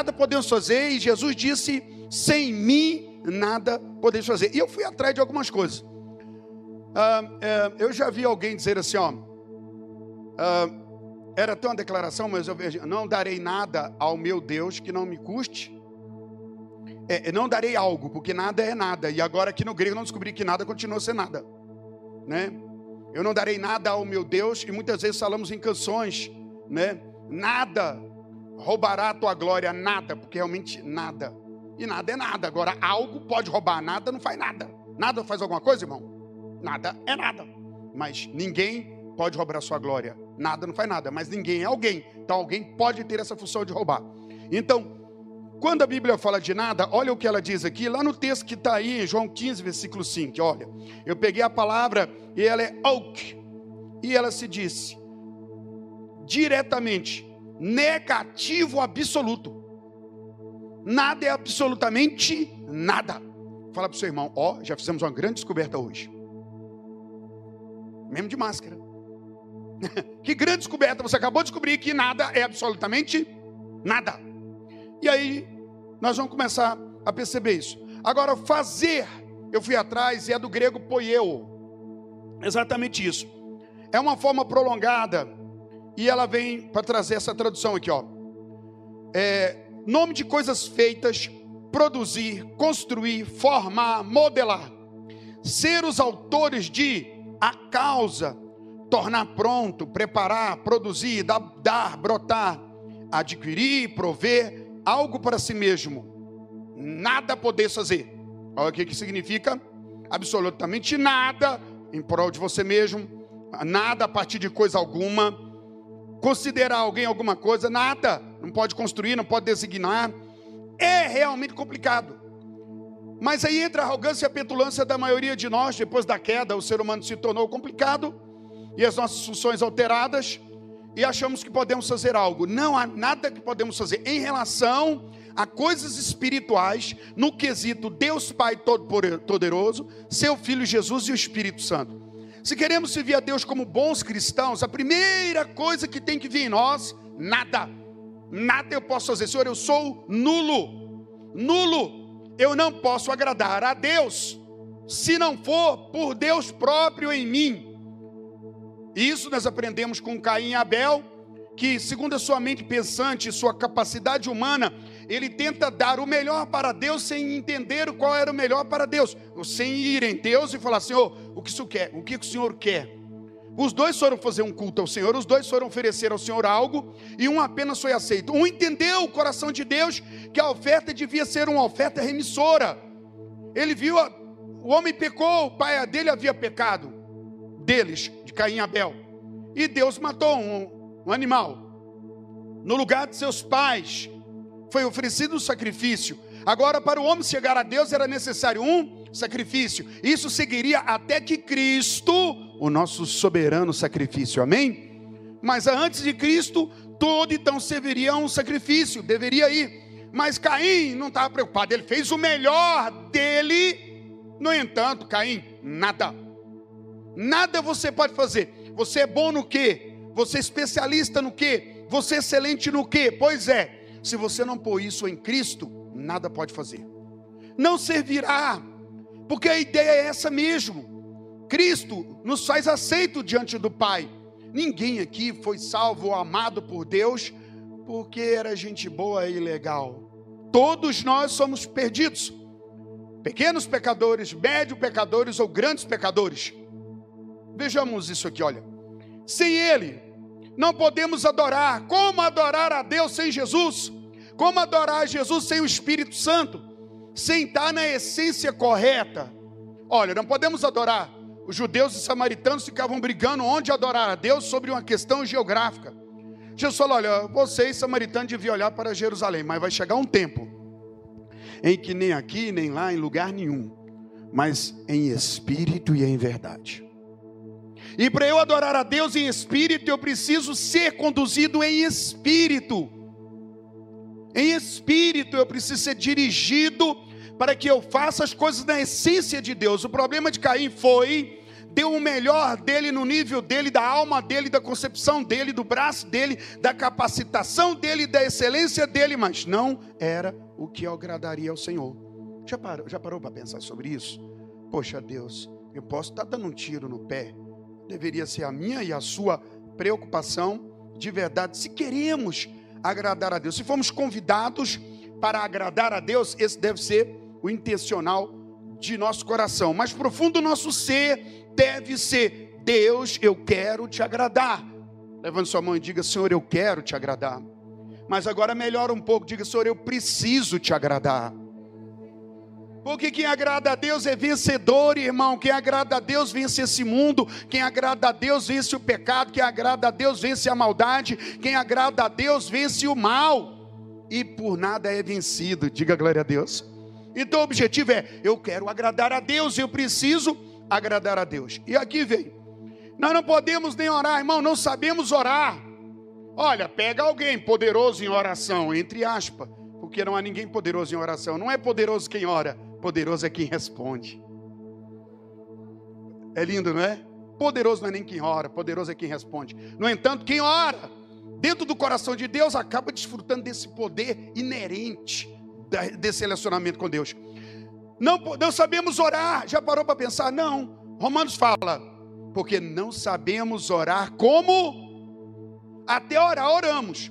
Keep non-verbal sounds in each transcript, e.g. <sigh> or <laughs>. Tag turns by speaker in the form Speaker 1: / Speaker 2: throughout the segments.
Speaker 1: nada podemos fazer, e Jesus disse: sem mim nada podemos fazer. E eu fui atrás de algumas coisas. Ah, é, eu já vi alguém dizer assim, ó. Ah, era tão uma declaração, mas eu vejo: não darei nada ao meu Deus que não me custe. É, não darei algo, porque nada é nada. E agora aqui no grego não descobri que nada continua sendo nada, né? Eu não darei nada ao meu Deus, e muitas vezes falamos em canções, né? Nada roubará a tua glória, nada, porque realmente nada. E nada é nada. Agora, algo pode roubar, nada não faz nada. Nada faz alguma coisa, irmão? Nada é nada. Mas ninguém pode roubar a sua glória. Nada não faz nada, mas ninguém é alguém. Então alguém pode ter essa função de roubar. Então, quando a Bíblia fala de nada, olha o que ela diz aqui, lá no texto que está aí, em João 15, versículo 5. Olha, eu peguei a palavra e ela é oak. E ela se disse diretamente, negativo absoluto. Nada é absolutamente nada. Fala para o seu irmão, ó, oh, já fizemos uma grande descoberta hoje. Mesmo de máscara. <laughs> que grande descoberta, você acabou de descobrir que nada é absolutamente nada. E aí, nós vamos começar a perceber isso. Agora, fazer, eu fui atrás e é do grego poieu. Exatamente isso. É uma forma prolongada e ela vem para trazer essa tradução aqui, ó. É, nome de coisas feitas, produzir, construir, formar, modelar. Ser os autores de a causa, tornar pronto, preparar, produzir, dar, dar brotar, adquirir, prover algo para si mesmo. Nada poder fazer. Olha o que, que significa? Absolutamente nada em prol de você mesmo, nada a partir de coisa alguma. Considerar alguém alguma coisa, nada. Não pode construir, não pode designar. É realmente complicado. Mas aí entra a arrogância e a petulância da maioria de nós. Depois da queda, o ser humano se tornou complicado e as nossas funções alteradas e achamos que podemos fazer algo. Não há nada que podemos fazer em relação a coisas espirituais no quesito Deus Pai Todo-Poderoso, seu Filho Jesus e o Espírito Santo. Se queremos servir a Deus como bons cristãos, a primeira coisa que tem que vir em nós, nada. Nada eu posso fazer. Senhor, eu sou nulo. Nulo. Eu não posso agradar a Deus se não for por Deus próprio em mim. Isso nós aprendemos com Caim e Abel, que segundo a sua mente pensante sua capacidade humana, ele tenta dar o melhor para Deus sem entender qual era o melhor para Deus, sem ir em Deus e falar, Senhor, o que isso quer? O que o Senhor quer? Os dois foram fazer um culto ao Senhor, os dois foram oferecer ao Senhor algo, e um apenas foi aceito. Um entendeu o coração de Deus que a oferta devia ser uma oferta remissora. Ele viu, a, o homem pecou, o pai dele havia pecado, deles, de Caim e Abel. E Deus matou um, um animal. No lugar de seus pais, foi oferecido um sacrifício. Agora, para o homem chegar a Deus, era necessário um sacrifício. Isso seguiria até que Cristo, o nosso soberano sacrifício, amém? Mas antes de Cristo, todo então serviria um sacrifício, deveria ir. Mas Caim não estava preocupado, ele fez o melhor dele. No entanto, Caim, nada. Nada você pode fazer. Você é bom no quê? Você é especialista no quê? Você é excelente no quê? Pois é, se você não pôr isso em Cristo, nada pode fazer. Não servirá, porque a ideia é essa mesmo. Cristo nos faz aceito diante do Pai. Ninguém aqui foi salvo ou amado por Deus porque era gente boa e legal. Todos nós somos perdidos. Pequenos pecadores, médios pecadores ou grandes pecadores. Vejamos isso aqui, olha. Sem Ele, não podemos adorar. Como adorar a Deus sem Jesus? Como adorar a Jesus sem o Espírito Santo? Sem estar na essência correta. Olha, não podemos adorar. Os judeus e samaritanos ficavam brigando onde adorar a Deus sobre uma questão geográfica. Jesus falou: olha, vocês samaritanos deviam olhar para Jerusalém, mas vai chegar um tempo em que nem aqui, nem lá, em lugar nenhum, mas em espírito e em verdade. E para eu adorar a Deus em espírito, eu preciso ser conduzido em espírito. Em espírito, eu preciso ser dirigido para que eu faça as coisas na essência de Deus. O problema de Caim foi deu o melhor dele no nível dele, da alma dele, da concepção dele, do braço dele, da capacitação dele, da excelência dele, mas não era o que agradaria ao Senhor. Já parou, já parou para pensar sobre isso? Poxa Deus, eu posso estar dando um tiro no pé, deveria ser a minha e a sua preocupação de verdade, se queremos agradar a Deus, se fomos convidados para agradar a Deus, esse deve ser o intencional de nosso coração. Mais profundo nosso ser deve ser: Deus, eu quero te agradar. Levante sua mão e diga: Senhor, eu quero te agradar. Mas agora melhora um pouco, diga: Senhor, eu preciso te agradar. Porque quem agrada a Deus é vencedor, irmão. Quem agrada a Deus vence esse mundo. Quem agrada a Deus vence o pecado. Quem agrada a Deus vence a maldade. Quem agrada a Deus vence o mal. E por nada é vencido. Diga glória a Deus. Então o objetivo é: eu quero agradar a Deus, eu preciso agradar a Deus. E aqui vem. Nós não podemos nem orar, irmão, não sabemos orar. Olha, pega alguém poderoso em oração, entre aspas, porque não há ninguém poderoso em oração. Não é poderoso quem ora, poderoso é quem responde. É lindo, não é? Poderoso não é nem quem ora, poderoso é quem responde. No entanto, quem ora dentro do coração de Deus acaba desfrutando desse poder inerente desse relacionamento com Deus. Não, não sabemos orar, já parou para pensar? Não. Romanos fala, porque não sabemos orar como até orar oramos,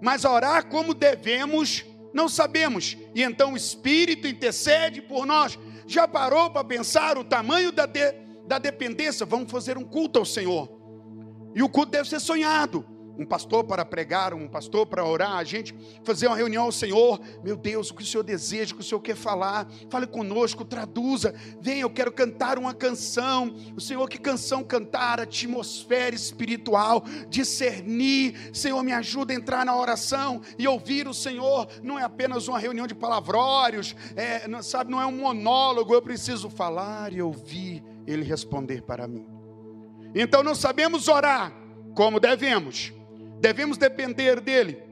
Speaker 1: mas orar como devemos não sabemos. E então o Espírito intercede por nós. Já parou para pensar o tamanho da, de, da dependência? Vamos fazer um culto ao Senhor. E o culto deve ser sonhado um pastor para pregar, um pastor para orar, a gente fazer uma reunião ao Senhor. Meu Deus, o que o Senhor deseja, o que o Senhor quer falar, fale conosco, traduza. Venha, eu quero cantar uma canção. O Senhor, que canção cantar? Atmosfera espiritual, discernir. Senhor, me ajuda a entrar na oração e ouvir o Senhor. Não é apenas uma reunião de palavrórios, é, não, sabe, não é um monólogo. Eu preciso falar e ouvir Ele responder para mim. Então não sabemos orar como devemos devemos depender dele.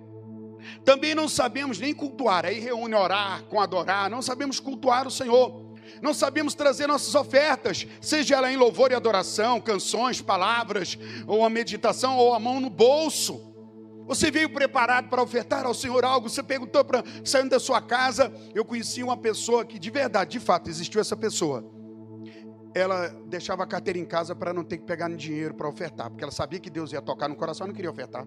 Speaker 1: Também não sabemos nem cultuar, aí reúne orar com adorar, não sabemos cultuar o Senhor. Não sabemos trazer nossas ofertas, seja ela em louvor e adoração, canções, palavras, ou a meditação, ou a mão no bolso. Você veio preparado para ofertar ao Senhor algo, você perguntou para saindo da sua casa. Eu conheci uma pessoa que de verdade, de fato, existiu essa pessoa ela deixava a carteira em casa para não ter que pegar dinheiro para ofertar, porque ela sabia que Deus ia tocar no coração, não queria ofertar.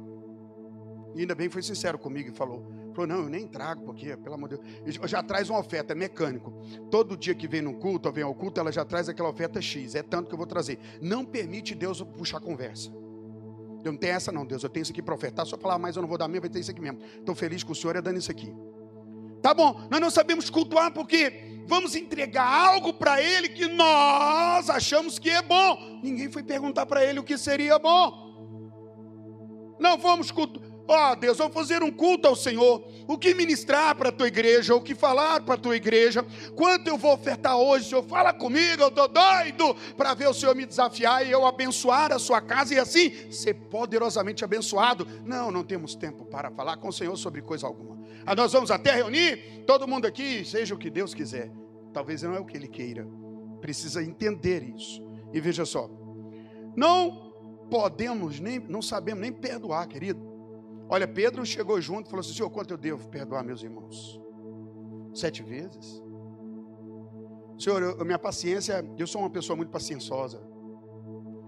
Speaker 1: E ainda bem foi sincero comigo e falou: falou, não, eu nem trago, porque, pelo amor de Deus, já traz uma oferta, é mecânico. Todo dia que vem no culto, ou vem ao culto, ela já traz aquela oferta X, é tanto que eu vou trazer. Não permite Deus puxar conversa. Eu não tenho essa, não, Deus, eu tenho isso aqui para ofertar, só falar, mais eu não vou dar minha, vai ter isso aqui mesmo. Estou feliz com o Senhor é dando isso aqui. Tá bom, nós não sabemos cultuar porque vamos entregar algo para ele que nós achamos que é bom. Ninguém foi perguntar para ele o que seria bom. Não vamos cultuar. Ó oh, Deus, vamos fazer um culto ao Senhor. O que ministrar para a tua igreja, o que falar para a tua igreja. Quanto eu vou ofertar hoje, Senhor? Fala comigo, eu estou doido para ver o Senhor me desafiar e eu abençoar a sua casa e assim ser poderosamente abençoado. Não, não temos tempo para falar com o Senhor sobre coisa alguma. Ah, nós vamos até reunir todo mundo aqui, seja o que Deus quiser. Talvez não é o que Ele queira. Precisa entender isso. E veja só, não podemos nem, não sabemos nem perdoar, querido. Olha, Pedro chegou junto e falou assim: Senhor, quanto eu devo perdoar meus irmãos? Sete vezes? Senhor, eu, minha paciência, eu sou uma pessoa muito pacienciosa.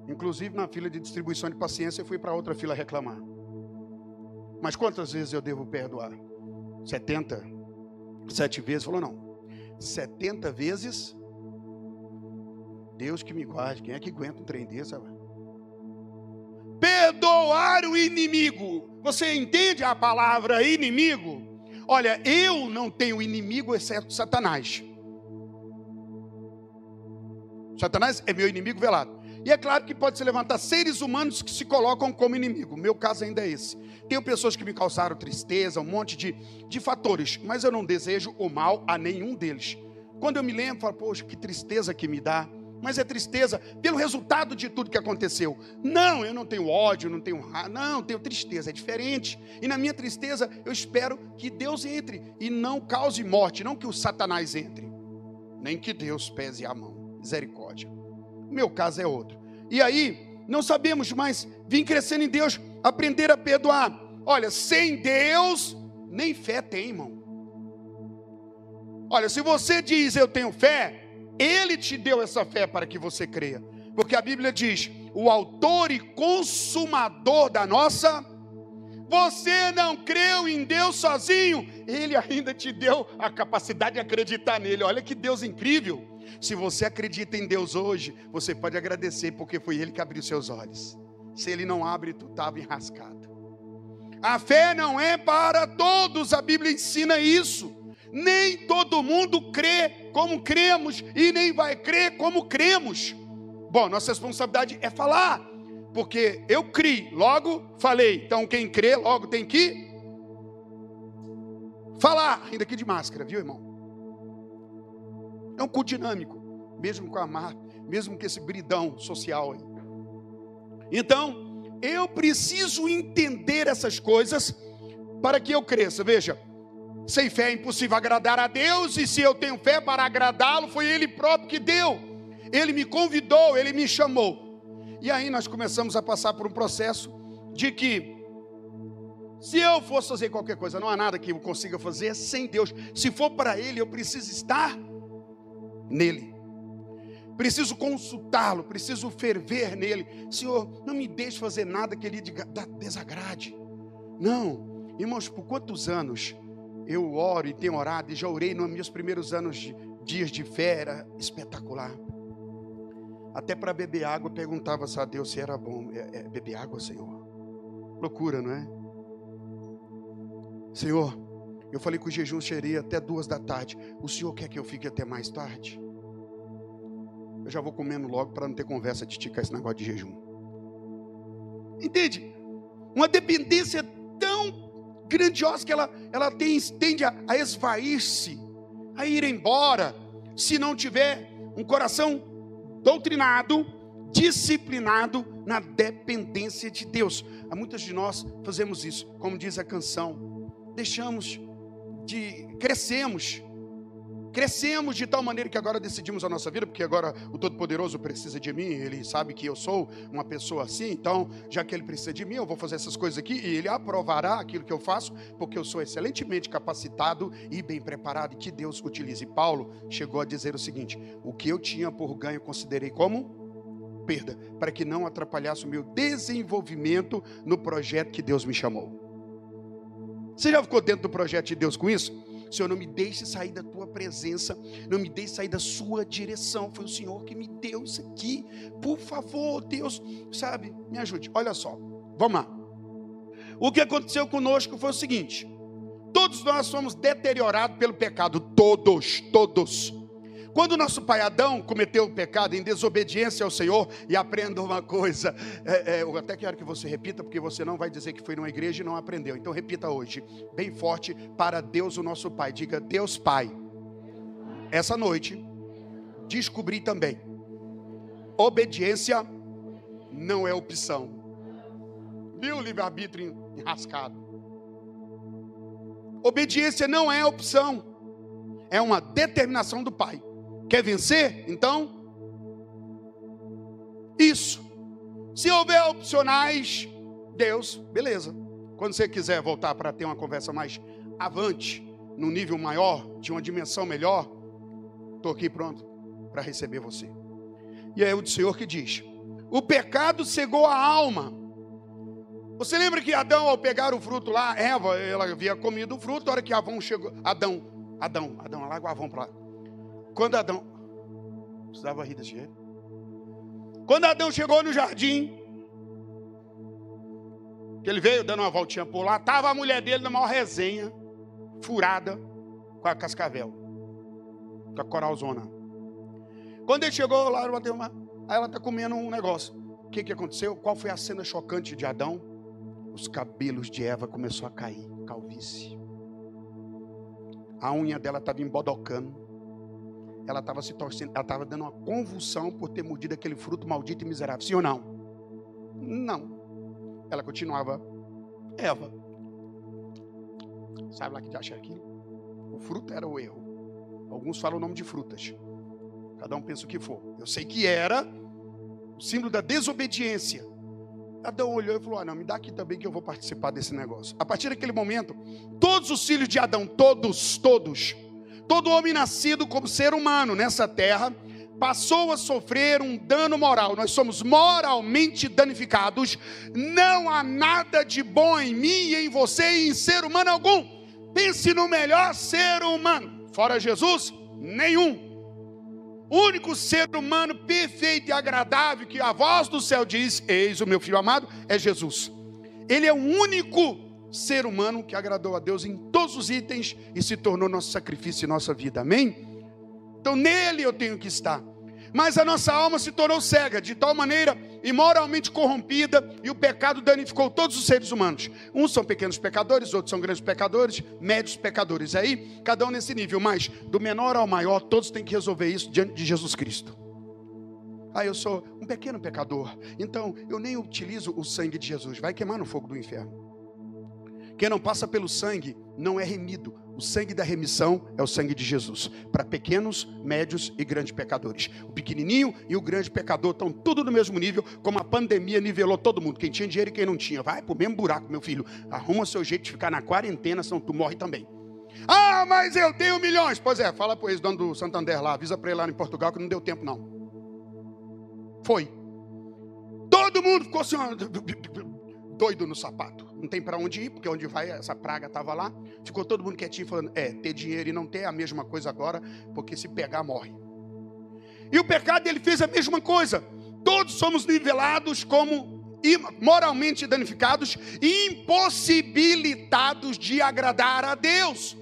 Speaker 1: Inclusive na fila de distribuição de paciência, eu fui para outra fila reclamar. Mas quantas vezes eu devo perdoar? 70, sete vezes, falou não. 70 vezes, Deus que me guarde, quem é que aguenta um trem desse? Perdoar o inimigo. Você entende a palavra inimigo? Olha, eu não tenho inimigo exceto Satanás. Satanás é meu inimigo velado. E é claro que pode se levantar seres humanos que se colocam como inimigo. Meu caso ainda é esse. Tenho pessoas que me causaram tristeza, um monte de, de fatores, mas eu não desejo o mal a nenhum deles. Quando eu me lembro, falo, poxa, que tristeza que me dá. Mas é tristeza pelo resultado de tudo que aconteceu. Não, eu não tenho ódio, não tenho raiva, não, tenho tristeza, é diferente. E na minha tristeza, eu espero que Deus entre e não cause morte, não que o Satanás entre, nem que Deus pese a mão. Misericórdia. O meu caso é outro. E aí, não sabemos mais, vim crescendo em Deus, aprender a perdoar. Olha, sem Deus, nem fé tem, irmão. Olha, se você diz eu tenho fé, Ele te deu essa fé para que você creia. Porque a Bíblia diz: o autor e consumador da nossa. Você não creu em Deus sozinho, Ele ainda te deu a capacidade de acreditar nele. Olha que Deus incrível. Se você acredita em Deus hoje, você pode agradecer, porque foi Ele que abriu seus olhos. Se Ele não abre, tu estava enrascado. A fé não é para todos, a Bíblia ensina isso. Nem todo mundo crê como cremos e nem vai crer como cremos. Bom, nossa responsabilidade é falar, porque eu criei, logo falei. Então quem crê, logo tem que falar, ainda aqui de máscara, viu, irmão? É um culto dinâmico, mesmo com a mar, mesmo com esse bridão social aí. Então, eu preciso entender essas coisas para que eu cresça. Veja, sem fé é impossível agradar a Deus, e se eu tenho fé para agradá-lo, foi Ele próprio que deu. Ele me convidou, Ele me chamou. E aí nós começamos a passar por um processo de que, se eu fosse fazer qualquer coisa, não há nada que eu consiga fazer sem Deus. Se for para Ele, eu preciso estar nele. Preciso consultá-lo, preciso ferver nele. Senhor, não me deixe fazer nada que Ele desagrade. Não, irmãos, por quantos anos eu oro e tenho orado e já orei nos meus primeiros anos de dias de fé, era espetacular. Até para beber água perguntava a Deus se era bom. É, é, beber água, Senhor? Loucura, não é? Senhor, eu falei que o jejum seria até duas da tarde. O Senhor quer que eu fique até mais tarde? Eu já vou comendo logo para não ter conversa de esticar esse negócio de jejum. Entende? Uma dependência tão grandiosa que ela, ela tem, tende a, a esvair-se, a ir embora, se não tiver um coração doutrinado, disciplinado na dependência de Deus. Há muitos de nós fazemos isso, como diz a canção. Deixamos de crescemos Crescemos de tal maneira que agora decidimos a nossa vida, porque agora o Todo-Poderoso precisa de mim, ele sabe que eu sou uma pessoa assim, então, já que ele precisa de mim, eu vou fazer essas coisas aqui e ele aprovará aquilo que eu faço, porque eu sou excelentemente capacitado e bem preparado, e que Deus utilize. Paulo chegou a dizer o seguinte: o que eu tinha por ganho, considerei como perda, para que não atrapalhasse o meu desenvolvimento no projeto que Deus me chamou. Você já ficou dentro do projeto de Deus com isso? Senhor, não me deixe sair da tua presença, não me deixe sair da sua direção. Foi o Senhor que me deu isso aqui. Por favor, Deus, sabe, me ajude. Olha só, vamos lá. O que aconteceu conosco foi o seguinte: todos nós somos deteriorados pelo pecado, todos, todos. Quando nosso pai Adão cometeu o pecado em desobediência ao Senhor, e aprenda uma coisa, é, é, eu até quero que você repita, porque você não vai dizer que foi numa igreja e não aprendeu. Então repita hoje, bem forte, para Deus o nosso Pai. Diga, Deus Pai. Essa noite, descobri também: obediência não é opção. Viu o livre-arbítrio enrascado? Obediência não é opção, é uma determinação do Pai. Quer vencer? Então, isso. Se houver opcionais, Deus, beleza. Quando você quiser voltar para ter uma conversa mais avante, num nível maior, de uma dimensão melhor, estou aqui pronto para receber você. E é o Senhor que diz: o pecado cegou a alma. Você lembra que Adão, ao pegar o fruto lá, Eva, ela havia comido o fruto, a hora que Avão chegou, Adão, Adão, Adão, larga o Avão para lá. Quando Adão. Precisava rir desse jeito. Quando Adão chegou no jardim, que ele veio dando uma voltinha por lá, estava a mulher dele maior resenha, furada, com a cascavel, com a coralzona. Quando ele chegou lá, uma, aí ela está comendo um negócio. O que, que aconteceu? Qual foi a cena chocante de Adão? Os cabelos de Eva começou a cair, calvície. A unha dela estava embodocando ela estava se torcendo, ela estava dando uma convulsão por ter mordido aquele fruto maldito e miserável. Sim ou não? Não. Ela continuava Eva. Sabe lá que acha aquilo? O fruto era o erro. Alguns falam o nome de frutas. Cada um pensa o que for. Eu sei que era, o símbolo da desobediência. Adão olhou e falou: ah, não, me dá aqui também que eu vou participar desse negócio. A partir daquele momento, todos os filhos de Adão, todos, todos, todo homem nascido como ser humano nessa terra, passou a sofrer um dano moral. Nós somos moralmente danificados. Não há nada de bom em mim em você e em ser humano algum. Pense no melhor ser humano. Fora Jesus, nenhum. O único ser humano perfeito e agradável que a voz do céu diz: Eis o meu filho amado, é Jesus. Ele é o único ser humano que agradou a Deus em todos os itens e se tornou nosso sacrifício e nossa vida. Amém? Então nele eu tenho que estar. Mas a nossa alma se tornou cega, de tal maneira imoralmente corrompida, e o pecado danificou todos os seres humanos. Uns são pequenos pecadores, outros são grandes pecadores, médios pecadores. Aí, cada um nesse nível, mas do menor ao maior, todos têm que resolver isso diante de Jesus Cristo. Ah, eu sou um pequeno pecador, então eu nem utilizo o sangue de Jesus, vai queimar no fogo do inferno. Quem não passa pelo sangue não é remido. O sangue da remissão é o sangue de Jesus. Para pequenos, médios e grandes pecadores. O pequenininho e o grande pecador estão tudo no mesmo nível, como a pandemia nivelou todo mundo. Quem tinha dinheiro e quem não tinha. Vai para o mesmo buraco, meu filho. Arruma seu jeito de ficar na quarentena, senão tu morre também. Ah, mas eu tenho milhões. Pois é, fala para o ex-dono do Santander lá, avisa para ele lá em Portugal que não deu tempo não. Foi. Todo mundo ficou assim, doido no sapato. Não tem para onde ir, porque onde vai essa praga estava lá. Ficou todo mundo quietinho falando: é, ter dinheiro e não ter é a mesma coisa agora, porque se pegar, morre. E o pecado, ele fez a mesma coisa. Todos somos nivelados como moralmente danificados e impossibilitados de agradar a Deus.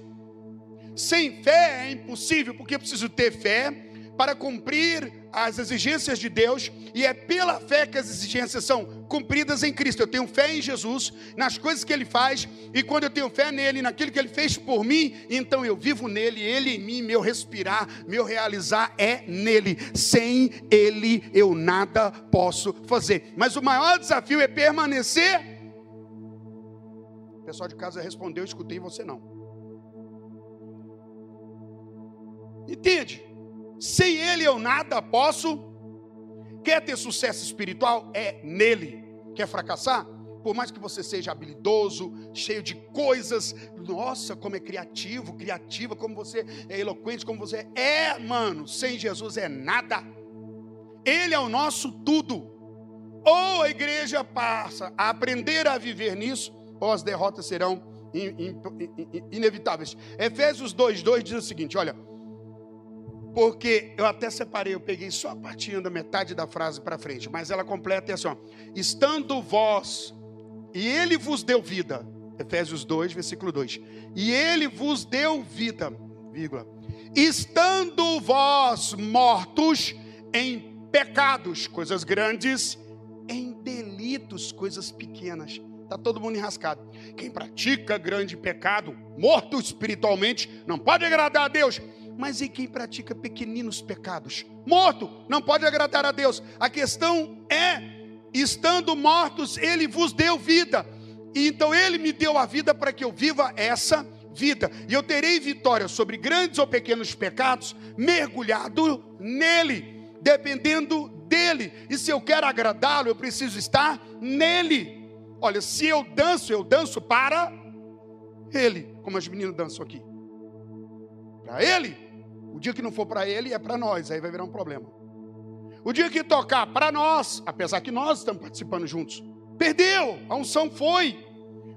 Speaker 1: Sem fé é impossível, porque eu preciso ter fé para cumprir as exigências de Deus, e é pela fé que as exigências são cumpridas em Cristo. Eu tenho fé em Jesus, nas coisas que Ele faz, e quando eu tenho fé nele, naquilo que Ele fez por mim, então eu vivo nele, Ele em mim, meu respirar, meu realizar é nele. Sem Ele eu nada posso fazer. Mas o maior desafio é permanecer. O pessoal de casa respondeu, escutei você não. Entende? Sem Ele eu nada posso. Quer ter sucesso espiritual? É nele. Quer fracassar? Por mais que você seja habilidoso, cheio de coisas, nossa, como é criativo, criativa, como você é eloquente, como você é, é mano, sem Jesus é nada. Ele é o nosso tudo. Ou a igreja passa a aprender a viver nisso, ou as derrotas serão in, in, in, inevitáveis. Efésios 2,2 diz o seguinte: olha, porque eu até separei, eu peguei só a partinha da metade da frase para frente, mas ela completa é assim: ó, estando vós, e ele vos deu vida, Efésios 2, versículo 2, e ele vos deu vida, vírgula, estando vós mortos em pecados, coisas grandes, em delitos, coisas pequenas. Está todo mundo enrascado. Quem pratica grande pecado, morto espiritualmente, não pode agradar a Deus. Mas e quem pratica pequeninos pecados? Morto, não pode agradar a Deus. A questão é: estando mortos, Ele vos deu vida. E então Ele me deu a vida para que eu viva essa vida. E eu terei vitória sobre grandes ou pequenos pecados, mergulhado nele, dependendo dele. E se eu quero agradá-lo, eu preciso estar nele. Olha, se eu danço, eu danço para ele, como as meninas dançam aqui. Para ele. O dia que não for para ele, é para nós, aí vai virar um problema. O dia que tocar para nós, apesar que nós estamos participando juntos, perdeu, a unção foi.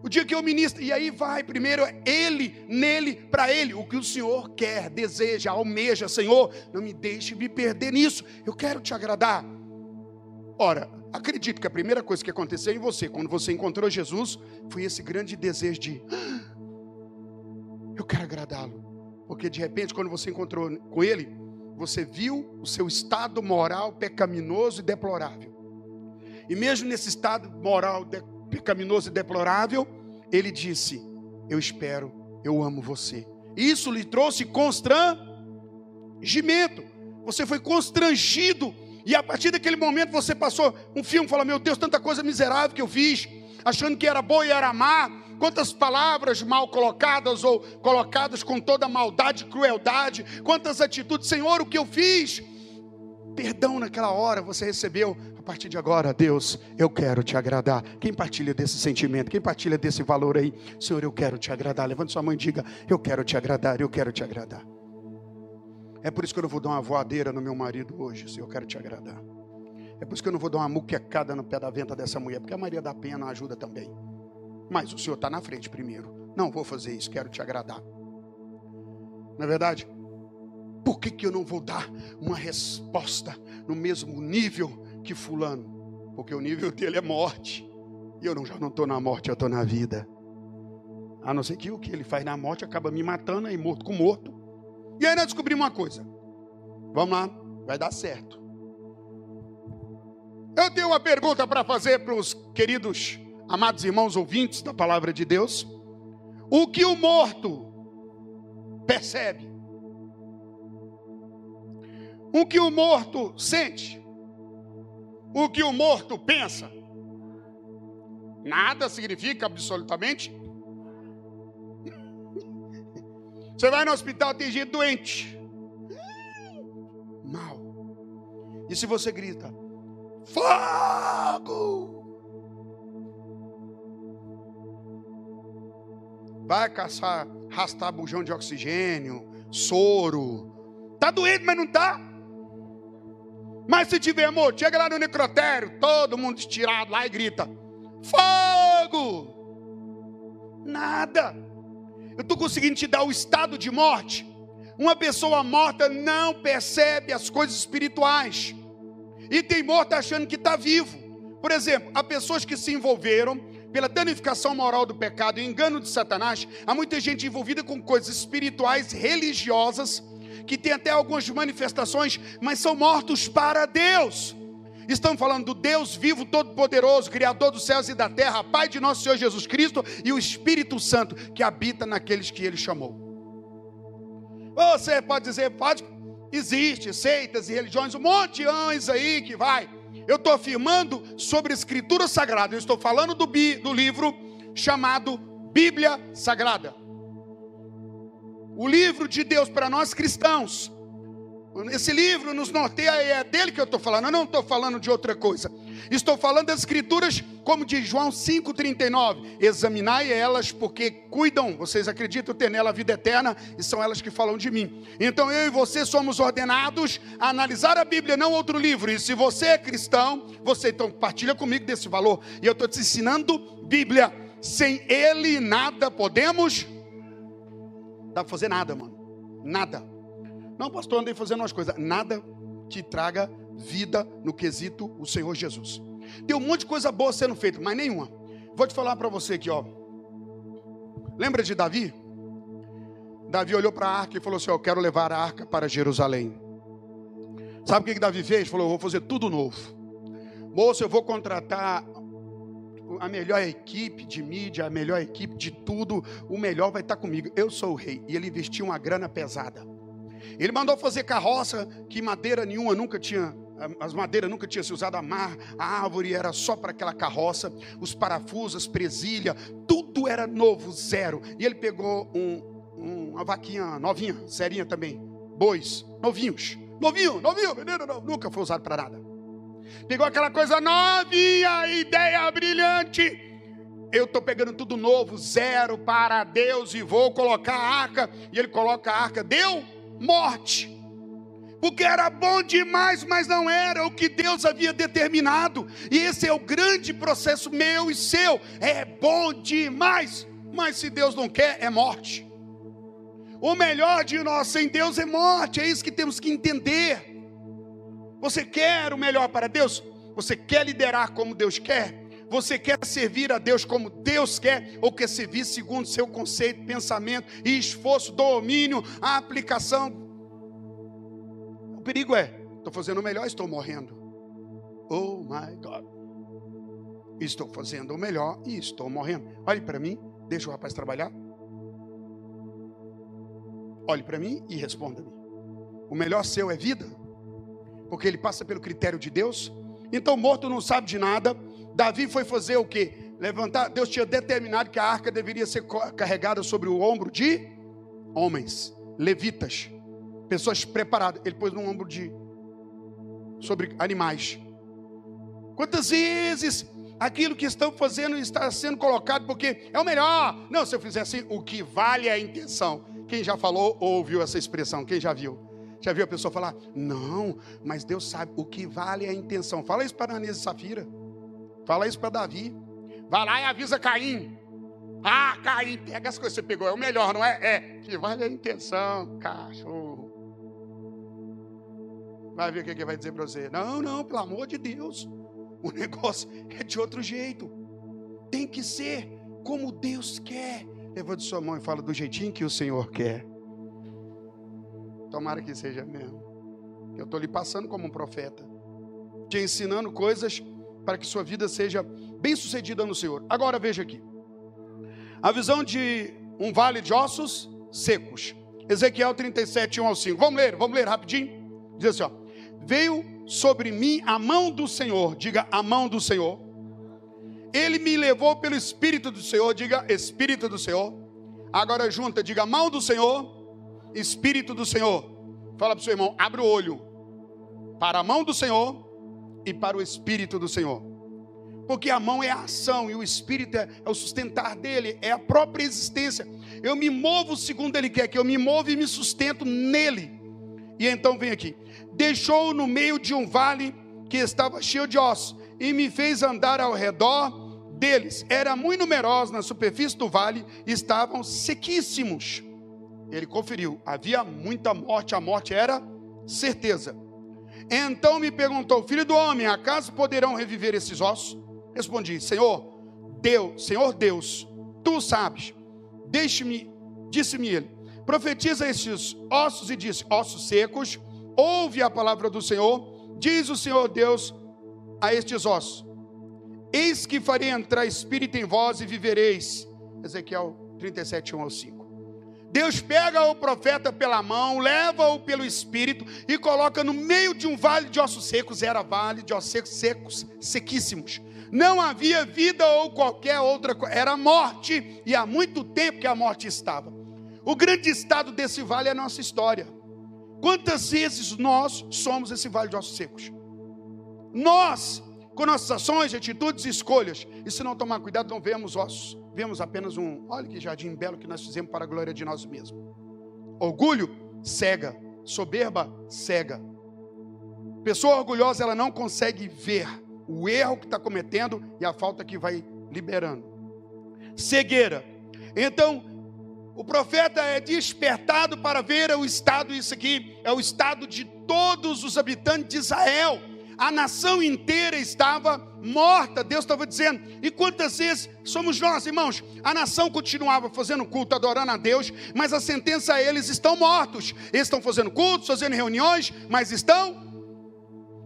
Speaker 1: O dia que eu ministro, e aí vai, primeiro é ele, nele, para ele, o que o Senhor quer, deseja, almeja, Senhor, não me deixe me perder nisso, eu quero te agradar. Ora, acredito que a primeira coisa que aconteceu em você, quando você encontrou Jesus, foi esse grande desejo de, ah, eu quero agradá-lo. Porque de repente, quando você encontrou com ele, você viu o seu estado moral pecaminoso e deplorável. E mesmo nesse estado moral de, pecaminoso e deplorável, ele disse: Eu espero, eu amo você. Isso lhe trouxe constrangimento. Você foi constrangido. E a partir daquele momento você passou um filme, falou: Meu Deus, tanta coisa miserável que eu fiz, achando que era boa e era má quantas palavras mal colocadas ou colocadas com toda maldade e crueldade, quantas atitudes, Senhor, o que eu fiz? Perdão naquela hora você recebeu, A partir de agora, Deus, eu quero te agradar. Quem partilha desse sentimento? Quem partilha desse valor aí? Senhor, eu quero te agradar. Levante sua mão e diga: Eu quero te agradar, eu quero te agradar. É por isso que eu não vou dar uma voadeira no meu marido hoje, Senhor, eu quero te agradar. É por isso que eu não vou dar uma muquecada no pé da venta dessa mulher, porque a Maria da Penha não ajuda também. Mas o Senhor está na frente primeiro. Não vou fazer isso, quero te agradar. Não é verdade? Por que, que eu não vou dar uma resposta no mesmo nível que fulano? Porque o nível dele é morte. E eu não, já não estou na morte, eu estou na vida. A não ser que o que ele faz na morte acaba me matando aí, morto com morto. E aí nós descobrimos uma coisa. Vamos lá, vai dar certo. Eu tenho uma pergunta para fazer para os queridos, amados irmãos ouvintes da palavra de Deus. O que o morto percebe? O que o morto sente? O que o morto pensa? Nada significa absolutamente. Você vai no hospital, tem gente doente. Mal. E se você grita, fogo! Vai caçar, arrastar bujão de oxigênio, soro. Tá doente, mas não tá. Mas se tiver amor, chega lá no necrotério, todo mundo estirado lá e grita: Fogo! Nada. Eu estou conseguindo te dar o estado de morte. Uma pessoa morta não percebe as coisas espirituais. E tem morto achando que está vivo. Por exemplo, há pessoas que se envolveram pela danificação moral do pecado e engano de Satanás, há muita gente envolvida com coisas espirituais, religiosas, que tem até algumas manifestações, mas são mortos para Deus. Estamos falando do Deus vivo, todo-poderoso, Criador dos céus e da terra, Pai de nosso Senhor Jesus Cristo e o Espírito Santo que habita naqueles que Ele chamou. Você pode dizer, pode, existe seitas e religiões, um monte de anjos aí que vai eu estou afirmando sobre a Escritura Sagrada. Eu estou falando do, bi, do livro chamado Bíblia Sagrada. O livro de Deus para nós cristãos. Esse livro nos norteia, é dele que eu estou falando, eu não estou falando de outra coisa. Estou falando das escrituras, como diz João 5,39. Examinai elas, porque cuidam, vocês acreditam ter nela a vida eterna, e são elas que falam de mim. Então eu e você somos ordenados a analisar a Bíblia, não outro livro. E se você é cristão, você então partilha comigo desse valor. E eu estou te ensinando Bíblia. Sem ele nada podemos. Dá para fazer nada, mano. Nada. Não, pastor, andei fazendo umas coisas. Nada que traga vida no quesito o Senhor Jesus. Tem um monte de coisa boa sendo feita, mas nenhuma. Vou te falar para você aqui, ó. Lembra de Davi? Davi olhou para a arca e falou assim: Eu quero levar a arca para Jerusalém. Sabe o que, que Davi fez? Falou: Eu vou fazer tudo novo. Moço, eu vou contratar a melhor equipe de mídia, a melhor equipe de tudo. O melhor vai estar comigo. Eu sou o rei. E ele investiu uma grana pesada. Ele mandou fazer carroça que madeira nenhuma nunca tinha, as madeiras nunca tinha se usado a mar, a árvore era só para aquela carroça, os parafusos, presilha, tudo era novo, zero. E ele pegou um, um, uma vaquinha novinha, serinha também, bois, novinhos, novinho, novinho, menino, nunca foi usado para nada. Pegou aquela coisa novinha, ideia brilhante eu estou pegando tudo novo, zero para Deus e vou colocar a arca. E ele coloca a arca, deu morte. Porque era bom demais, mas não era o que Deus havia determinado. E esse é o grande processo meu e seu. É bom demais, mas se Deus não quer, é morte. O melhor de nós sem Deus é morte, é isso que temos que entender. Você quer o melhor para Deus? Você quer liderar como Deus quer? Você quer servir a Deus como Deus quer, ou quer servir segundo seu conceito, pensamento e esforço, domínio, aplicação? O perigo é: estou fazendo o melhor, estou morrendo. Oh my God. Estou fazendo o melhor e estou morrendo. Olhe para mim, deixa o rapaz trabalhar. Olhe para mim e responda-me. O melhor seu é vida, porque ele passa pelo critério de Deus. Então, morto não sabe de nada, Davi foi fazer o que? Levantar. Deus tinha determinado que a arca deveria ser carregada sobre o ombro de homens, levitas, pessoas preparadas. Ele pôs no ombro de sobre animais. Quantas vezes aquilo que estão fazendo está sendo colocado porque é o melhor. Não, se eu fizer assim, o que vale é a intenção. Quem já falou ou ouviu essa expressão? Quem já viu? Já viu a pessoa falar? Não, mas Deus sabe, o que vale é a intenção. Fala isso para Ananias e Safira. Fala isso para Davi. Vai lá e avisa Caim. Ah, Caim, pega as coisas que você pegou, é o melhor, não é? É, que vale a intenção, cachorro. Vai ver o que ele vai dizer para você. Não, não, pelo amor de Deus. O <laughs> negócio é de outro jeito. Tem que ser como Deus quer. Levante sua mão e fala do jeitinho que o Senhor quer. Tomara que seja mesmo. Eu estou lhe passando como um profeta, te ensinando coisas para que sua vida seja bem sucedida no Senhor. Agora veja aqui. A visão de um vale de ossos secos. Ezequiel 37, 1 ao 5. Vamos ler, vamos ler rapidinho. Diz assim: ó, Veio sobre mim a mão do Senhor, diga a mão do Senhor. Ele me levou pelo Espírito do Senhor, diga Espírito do Senhor. Agora junta, diga mão do Senhor, Espírito do Senhor. Fala para o seu irmão, abre o olho para a mão do Senhor e para o Espírito do Senhor. Porque a mão é a ação e o Espírito é, é o sustentar dele, é a própria existência. Eu me movo segundo ele quer que eu me mova e me sustento nele. E então vem aqui. Deixou no meio de um vale que estava cheio de ossos e me fez andar ao redor deles. Era muito numerosos na superfície do vale, estavam sequíssimos. Ele conferiu, havia muita morte, a morte era certeza. Então me perguntou, filho do homem, acaso poderão reviver esses ossos? Respondi, Senhor, Deus, Senhor Deus, tu sabes. Deixe-me, disse-me ele, profetiza estes ossos e disse: Ossos secos, ouve a palavra do Senhor. Diz o Senhor Deus a estes ossos: Eis que farei entrar espírito em vós e vivereis. Ezequiel 37, 1 ao 5. Deus pega o profeta pela mão, leva-o pelo espírito e coloca no meio de um vale de ossos secos. Era vale de ossos secos, secos, sequíssimos não havia vida ou qualquer outra coisa, era morte, e há muito tempo que a morte estava. O grande estado desse vale é a nossa história. Quantas vezes nós somos esse vale de ossos secos? Nós, com nossas ações, atitudes e escolhas, e se não tomar cuidado, não vemos ossos, vemos apenas um, olha que jardim belo que nós fizemos para a glória de nós mesmos. Orgulho cega, soberba cega. Pessoa orgulhosa, ela não consegue ver o erro que está cometendo e a falta que vai liberando. Cegueira. Então, o profeta é despertado para ver o estado, isso aqui é o estado de todos os habitantes de Israel. A nação inteira estava morta, Deus estava dizendo. E quantas vezes somos nós, irmãos? A nação continuava fazendo culto, adorando a Deus, mas a sentença é: eles estão mortos. Eles estão fazendo cultos, fazendo reuniões, mas estão.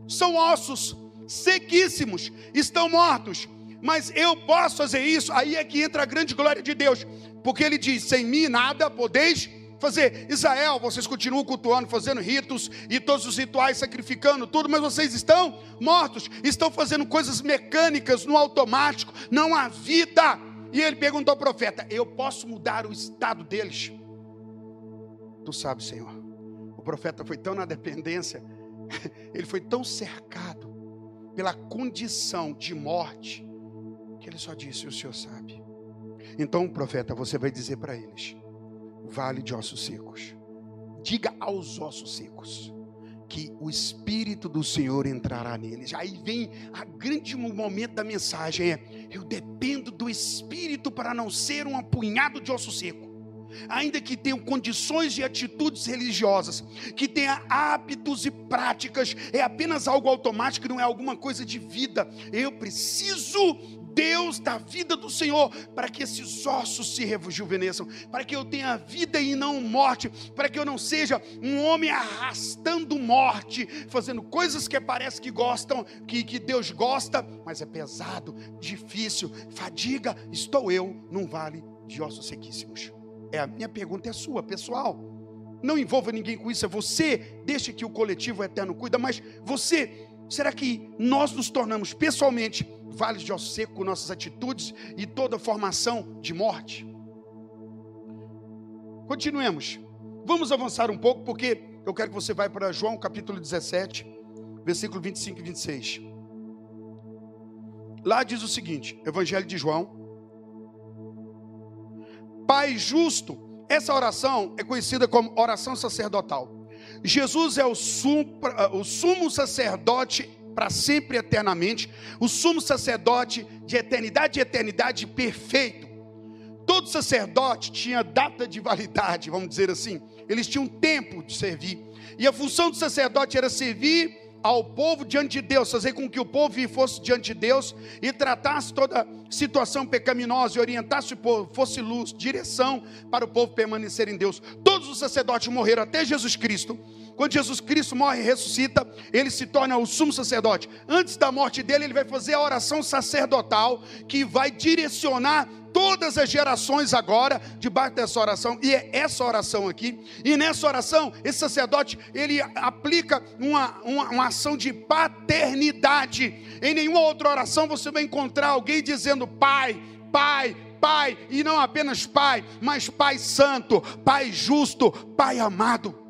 Speaker 1: São ossos, sequíssimos, estão mortos. Mas eu posso fazer isso, aí é que entra a grande glória de Deus, porque ele diz: sem mim nada podeis fazer. Israel, vocês continuam cultuando, fazendo ritos e todos os rituais, sacrificando tudo, mas vocês estão mortos, estão fazendo coisas mecânicas no automático, não há vida. E ele perguntou ao profeta: Eu posso mudar o estado deles? Tu sabes, Senhor. O profeta foi tão na dependência, <laughs> ele foi tão cercado pela condição de morte, que ele só disse: O Senhor sabe. Então, profeta, você vai dizer para eles: Vale de ossos secos. Diga aos ossos secos que o Espírito do Senhor entrará neles. Aí vem a grande momento da mensagem: é, eu dependo do Espírito para não ser um apunhado de osso seco ainda que tenham condições e atitudes religiosas, que tenha hábitos e práticas, é apenas algo automático, não é alguma coisa de vida. Eu preciso Deus da vida do Senhor, para que esses ossos se rejuvenesçam, para que eu tenha vida e não morte, para que eu não seja um homem arrastando morte, fazendo coisas que parece que gostam, que, que Deus gosta, mas é pesado, difícil, fadiga. Estou eu num vale de ossos sequíssimos. É a minha pergunta é sua, pessoal. Não envolva ninguém com isso, é você. Deixa que o coletivo eterno cuida, mas você, será que nós nos tornamos pessoalmente vales de osso seco nossas atitudes e toda formação de morte? Continuemos. Vamos avançar um pouco, porque eu quero que você vá para João capítulo 17, versículo 25 e 26. Lá diz o seguinte, Evangelho de João. Pai justo, essa oração é conhecida como oração sacerdotal. Jesus é o o sumo sacerdote para sempre eternamente, o sumo sacerdote de eternidade e eternidade perfeito. Todo sacerdote tinha data de validade, vamos dizer assim. Eles tinham tempo de servir. E a função do sacerdote era servir ao povo diante de Deus, fazer com que o povo fosse diante de Deus e tratasse toda situação pecaminosa e orientasse o povo, fosse luz, direção para o povo permanecer em Deus. Todos os sacerdotes morreram até Jesus Cristo. Quando Jesus Cristo morre e ressuscita, ele se torna o sumo sacerdote. Antes da morte dele, ele vai fazer a oração sacerdotal que vai direcionar todas as gerações agora debaixo dessa oração, e é essa oração aqui, e nessa oração, esse sacerdote, ele aplica uma, uma, uma ação de paternidade, em nenhuma outra oração você vai encontrar alguém dizendo pai, pai, pai, e não apenas pai, mas pai santo, pai justo, pai amado,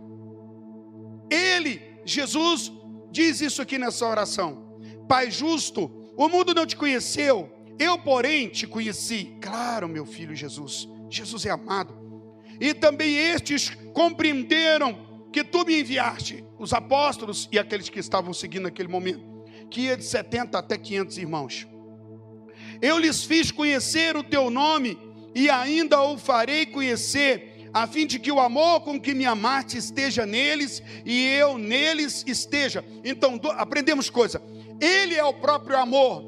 Speaker 1: ele, Jesus, diz isso aqui nessa oração, pai justo, o mundo não te conheceu, eu, porém, te conheci. Claro, meu filho Jesus. Jesus é amado. E também estes compreenderam que tu me enviaste, os apóstolos e aqueles que estavam seguindo naquele momento, que ia de 70 até 500 irmãos. Eu lhes fiz conhecer o teu nome e ainda o farei conhecer, a fim de que o amor com que me amaste esteja neles e eu neles esteja. Então, aprendemos coisa. Ele é o próprio amor.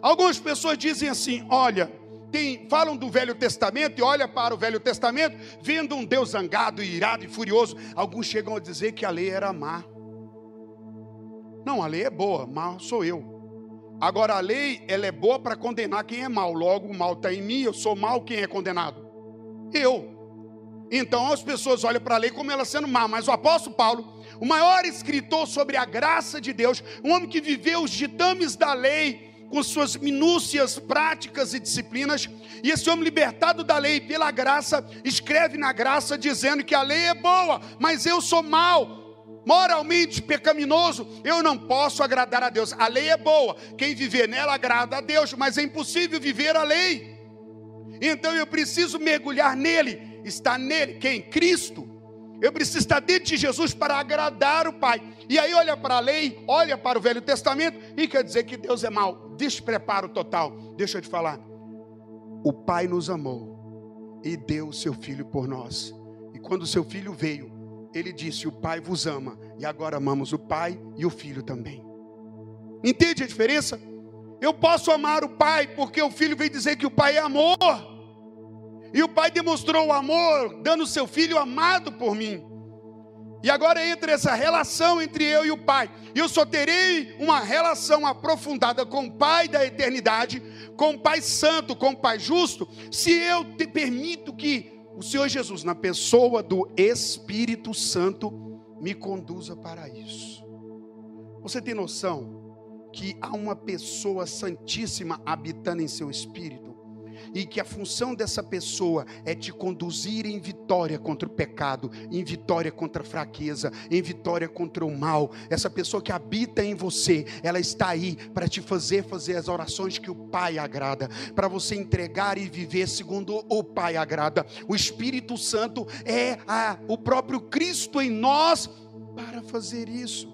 Speaker 1: Algumas pessoas dizem assim: olha, tem, falam do Velho Testamento e olha para o Velho Testamento, vendo um Deus zangado, irado e furioso. Alguns chegam a dizer que a lei era má. Não, a lei é boa, mal sou eu. Agora a lei, ela é boa para condenar quem é mal. Logo, o mal está em mim, eu sou mal, quem é condenado? Eu. Então as pessoas olham para a lei como ela sendo má, mas o apóstolo Paulo, o maior escritor sobre a graça de Deus, um homem que viveu os ditames da lei, com suas minúcias, práticas e disciplinas, e esse homem libertado da lei pela graça, escreve na graça dizendo que a lei é boa, mas eu sou mal, moralmente pecaminoso, eu não posso agradar a Deus. A lei é boa, quem viver nela agrada a Deus, mas é impossível viver a lei. Então eu preciso mergulhar nele, estar nele, quem? Cristo. Eu preciso estar dentro de Jesus para agradar o Pai. E aí olha para a lei, olha para o Velho Testamento e quer dizer que Deus é mau. Despreparo total. Deixa eu te falar. O Pai nos amou e deu o seu filho por nós. E quando o seu filho veio, ele disse: O Pai vos ama. E agora amamos o Pai e o filho também. Entende a diferença? Eu posso amar o Pai porque o filho veio dizer que o Pai é amor. E o Pai demonstrou o amor, dando o seu filho amado por mim. E agora entra essa relação entre eu e o Pai. Eu só terei uma relação aprofundada com o Pai da eternidade, com o Pai Santo, com o Pai Justo, se eu te permito que o Senhor Jesus, na pessoa do Espírito Santo, me conduza para isso. Você tem noção que há uma pessoa santíssima habitando em seu espírito? E que a função dessa pessoa é te conduzir em vitória contra o pecado, em vitória contra a fraqueza, em vitória contra o mal. Essa pessoa que habita em você, ela está aí para te fazer fazer as orações que o Pai agrada, para você entregar e viver segundo o Pai agrada. O Espírito Santo é a, o próprio Cristo em nós para fazer isso.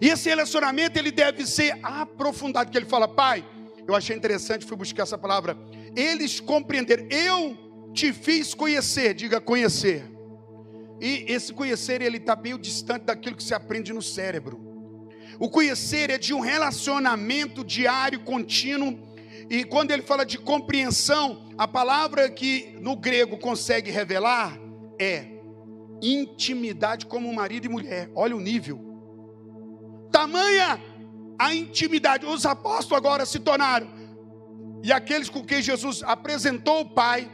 Speaker 1: E esse relacionamento ele deve ser aprofundado, porque ele fala, Pai, eu achei interessante, fui buscar essa palavra. Eles compreenderam. Eu te fiz conhecer, diga conhecer. E esse conhecer, ele está meio distante daquilo que se aprende no cérebro. O conhecer é de um relacionamento diário, contínuo. E quando ele fala de compreensão, a palavra que no grego consegue revelar é intimidade como marido e mulher. Olha o nível. Tamanha a intimidade. Os apóstolos agora se tornaram, e aqueles com quem Jesus apresentou o Pai,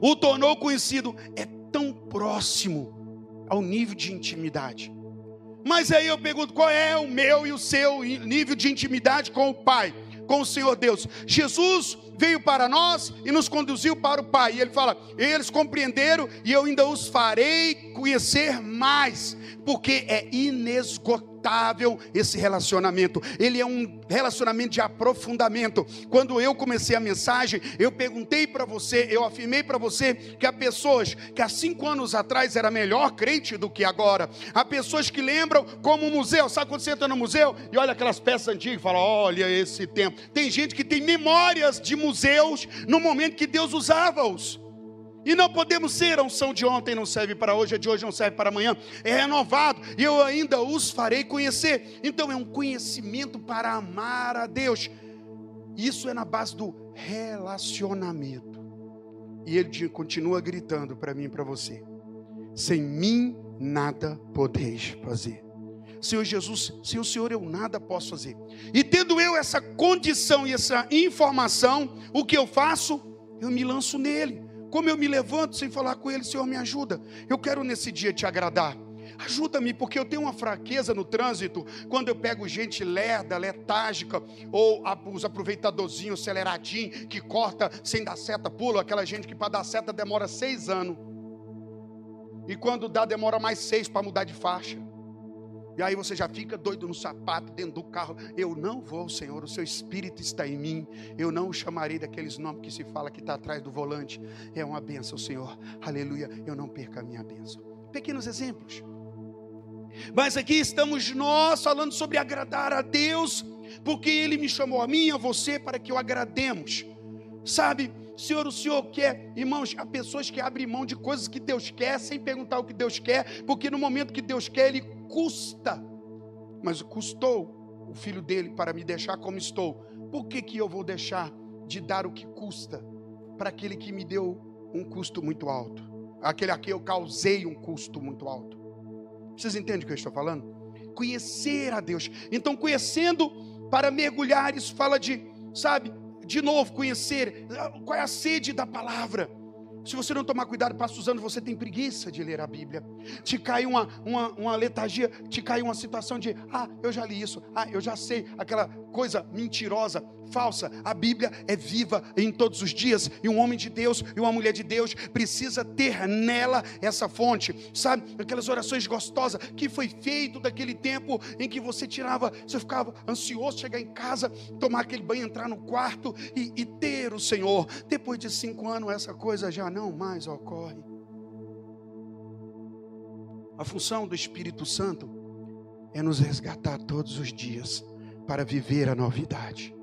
Speaker 1: o tornou conhecido, é tão próximo ao nível de intimidade. Mas aí eu pergunto: qual é o meu e o seu nível de intimidade com o Pai, com o Senhor Deus? Jesus veio para nós e nos conduziu para o Pai. E ele fala: eles compreenderam e eu ainda os farei conhecer mais, porque é inesgotável inesgotável esse relacionamento. Ele é um relacionamento de aprofundamento. Quando eu comecei a mensagem, eu perguntei para você, eu afirmei para você que há pessoas que há cinco anos atrás era melhor crente do que agora. Há pessoas que lembram como um museu. Sabe quando você entra no museu e olha aquelas peças antigas e fala: olha esse tempo. Tem gente que tem memórias de museus no momento que Deus usava-os. E não podemos ser a unção de ontem não serve para hoje, a de hoje não serve para amanhã. É renovado e eu ainda os farei conhecer. Então é um conhecimento para amar a Deus. Isso é na base do relacionamento. E ele continua gritando para mim e para você: sem mim nada podeis fazer. Senhor Jesus, sem o Senhor eu nada posso fazer. E tendo eu essa condição e essa informação, o que eu faço? Eu me lanço nele. Como eu me levanto sem falar com ele, Senhor, me ajuda. Eu quero nesse dia te agradar. Ajuda-me, porque eu tenho uma fraqueza no trânsito. Quando eu pego gente lerda, letárgica, ou os aproveitadorzinhos aceleradinhos, que corta sem dar seta, pula, aquela gente que para dar seta demora seis anos. E quando dá, demora mais seis para mudar de faixa. E aí você já fica doido no sapato, dentro do carro. Eu não vou, Senhor, o seu espírito está em mim. Eu não o chamarei daqueles nomes que se fala que está atrás do volante. É uma benção, Senhor. Aleluia. Eu não perca a minha benção. Pequenos exemplos. Mas aqui estamos nós falando sobre agradar a Deus, porque Ele me chamou a mim a você para que o agrademos. Sabe, Senhor, o Senhor quer, irmãos, há pessoas que abrem mão de coisas que Deus quer, sem perguntar o que Deus quer, porque no momento que Deus quer, Ele custa. Mas custou o filho dele para me deixar como estou. Por que, que eu vou deixar de dar o que custa para aquele que me deu um custo muito alto? Aquele a quem eu causei um custo muito alto. Vocês entendem o que eu estou falando? Conhecer a Deus. Então, conhecendo para mergulhar, isso fala de, sabe, de novo, conhecer qual é a sede da palavra. Se você não tomar cuidado, passa usando, você tem preguiça de ler a Bíblia. Te cai uma, uma, uma letargia, te cai uma situação de, ah, eu já li isso, ah, eu já sei, aquela coisa mentirosa, falsa. A Bíblia é viva em todos os dias, e um homem de Deus e uma mulher de Deus precisa ter nela essa fonte, sabe? Aquelas orações gostosas que foi feito daquele tempo em que você tirava, você ficava ansioso chegar em casa, tomar aquele banho, entrar no quarto e, e ter o Senhor. Depois de cinco anos, essa coisa já não mais ocorre. A função do Espírito Santo é nos resgatar todos os dias para viver a novidade.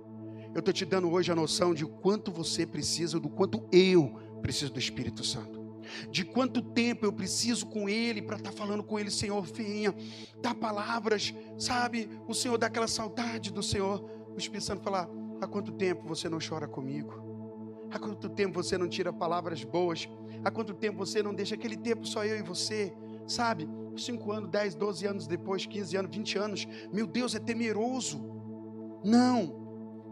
Speaker 1: Eu estou te dando hoje a noção de quanto você precisa, do quanto eu preciso do Espírito Santo. De quanto tempo eu preciso com Ele para estar tá falando com Ele, Senhor, venha, dá palavras, sabe? O Senhor dá aquela saudade do Senhor. O Espírito Santo falar: há quanto tempo você não chora comigo? Há quanto tempo você não tira palavras boas? Há quanto tempo você não deixa aquele tempo só eu e você? Sabe? 5 anos, 10, 12 anos depois, 15 anos, 20 anos. Meu Deus, é temeroso. Não,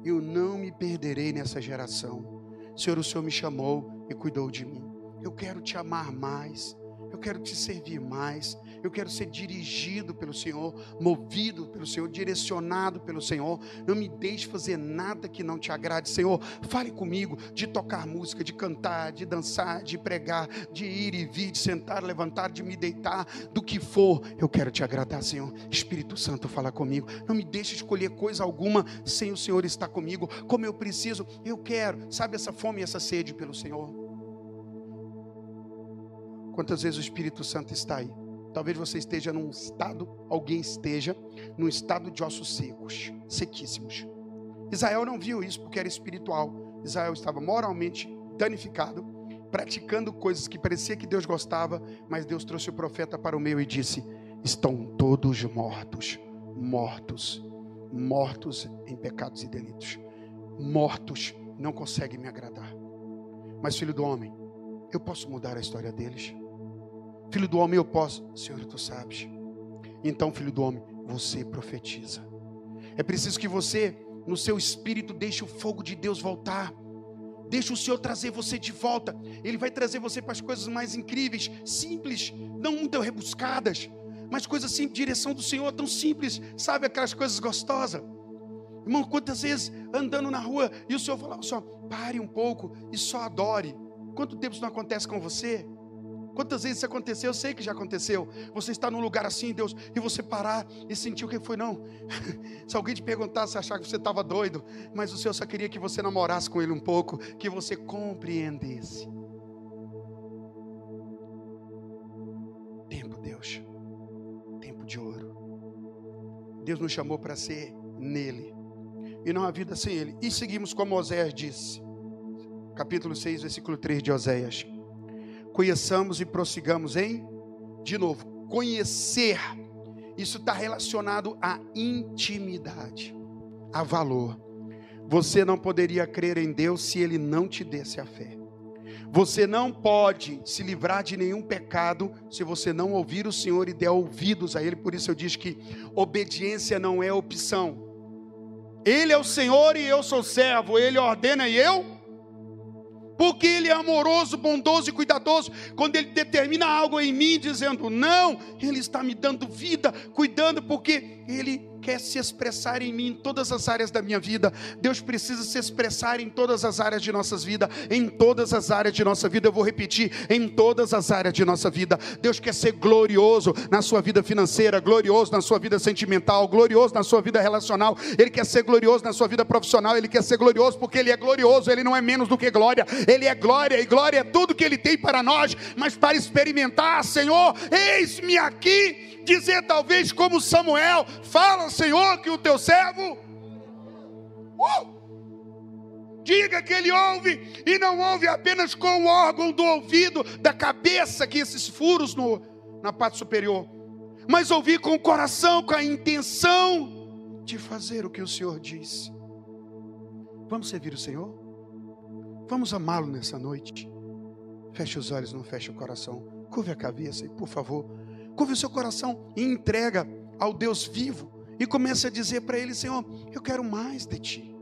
Speaker 1: eu não me perderei nessa geração. Senhor, o Senhor me chamou e cuidou de mim. Eu quero te amar mais. Eu quero te servir mais. Eu quero ser dirigido pelo Senhor, movido pelo Senhor, direcionado pelo Senhor. Não me deixe fazer nada que não te agrade, Senhor. Fale comigo de tocar música, de cantar, de dançar, de pregar, de ir e vir, de sentar, levantar, de me deitar, do que for. Eu quero te agradar, Senhor. Espírito Santo, fala comigo. Não me deixe escolher coisa alguma sem o Senhor estar comigo. Como eu preciso, eu quero. Sabe essa fome e essa sede pelo Senhor? Quantas vezes o Espírito Santo está aí? Talvez você esteja num estado, alguém esteja num estado de ossos secos, sequíssimos. Israel não viu isso porque era espiritual. Israel estava moralmente danificado, praticando coisas que parecia que Deus gostava, mas Deus trouxe o profeta para o meio e disse: Estão todos mortos, mortos, mortos em pecados e delitos, mortos, não conseguem me agradar. Mas, filho do homem, eu posso mudar a história deles. Filho do homem, eu posso. Senhor, tu sabes. Então, filho do homem, você profetiza. É preciso que você, no seu espírito, deixe o fogo de Deus voltar. Deixe o Senhor trazer você de volta. Ele vai trazer você para as coisas mais incríveis, simples, não muito rebuscadas, mas coisas simples, direção do Senhor, tão simples, sabe aquelas coisas gostosas. Irmão, quantas vezes andando na rua e o Senhor fala, só pare um pouco e só adore. Quanto tempo isso não acontece com você? Quantas vezes isso aconteceu? Eu sei que já aconteceu. Você está num lugar assim, Deus, e você parar e sentir o que foi, não. <laughs> Se alguém te perguntasse, achar que você estava doido, mas o Senhor só queria que você namorasse com Ele um pouco, que você compreendesse. Tempo, Deus. Tempo de ouro. Deus nos chamou para ser nele. E não a vida sem Ele. E seguimos como Oséias disse. Capítulo 6, versículo 3 de Oséias conheçamos e prossigamos em, de novo, conhecer. Isso está relacionado à intimidade, a valor. Você não poderia crer em Deus se Ele não te desse a fé. Você não pode se livrar de nenhum pecado se você não ouvir o Senhor e der ouvidos a Ele. Por isso eu disse que obediência não é opção. Ele é o Senhor e eu sou servo. Ele ordena e eu porque Ele é amoroso, bondoso e cuidadoso. Quando Ele determina algo em mim, dizendo não, Ele está me dando vida, cuidando, porque Ele quer se expressar em mim em todas as áreas da minha vida. Deus precisa se expressar em todas as áreas de nossas vidas, em todas as áreas de nossa vida. Eu vou repetir, em todas as áreas de nossa vida. Deus quer ser glorioso na sua vida financeira, glorioso na sua vida sentimental, glorioso na sua vida relacional. Ele quer ser glorioso na sua vida profissional, ele quer ser glorioso porque ele é glorioso, ele não é menos do que glória. Ele é glória e glória é tudo que ele tem para nós, mas para experimentar, Senhor, eis-me aqui dizer talvez como Samuel, fala Senhor que o teu servo uh, Diga que ele ouve e não ouve apenas com o órgão do ouvido, da cabeça, que esses furos no, na parte superior, mas ouvir com o coração, com a intenção de fazer o que o Senhor diz. Vamos servir o Senhor? Vamos amá-lo nessa noite? Feche os olhos, não feche o coração. Curve a cabeça e, por favor, curve o seu coração e entrega ao Deus vivo e comece a dizer para ele: Senhor, eu quero mais de ti.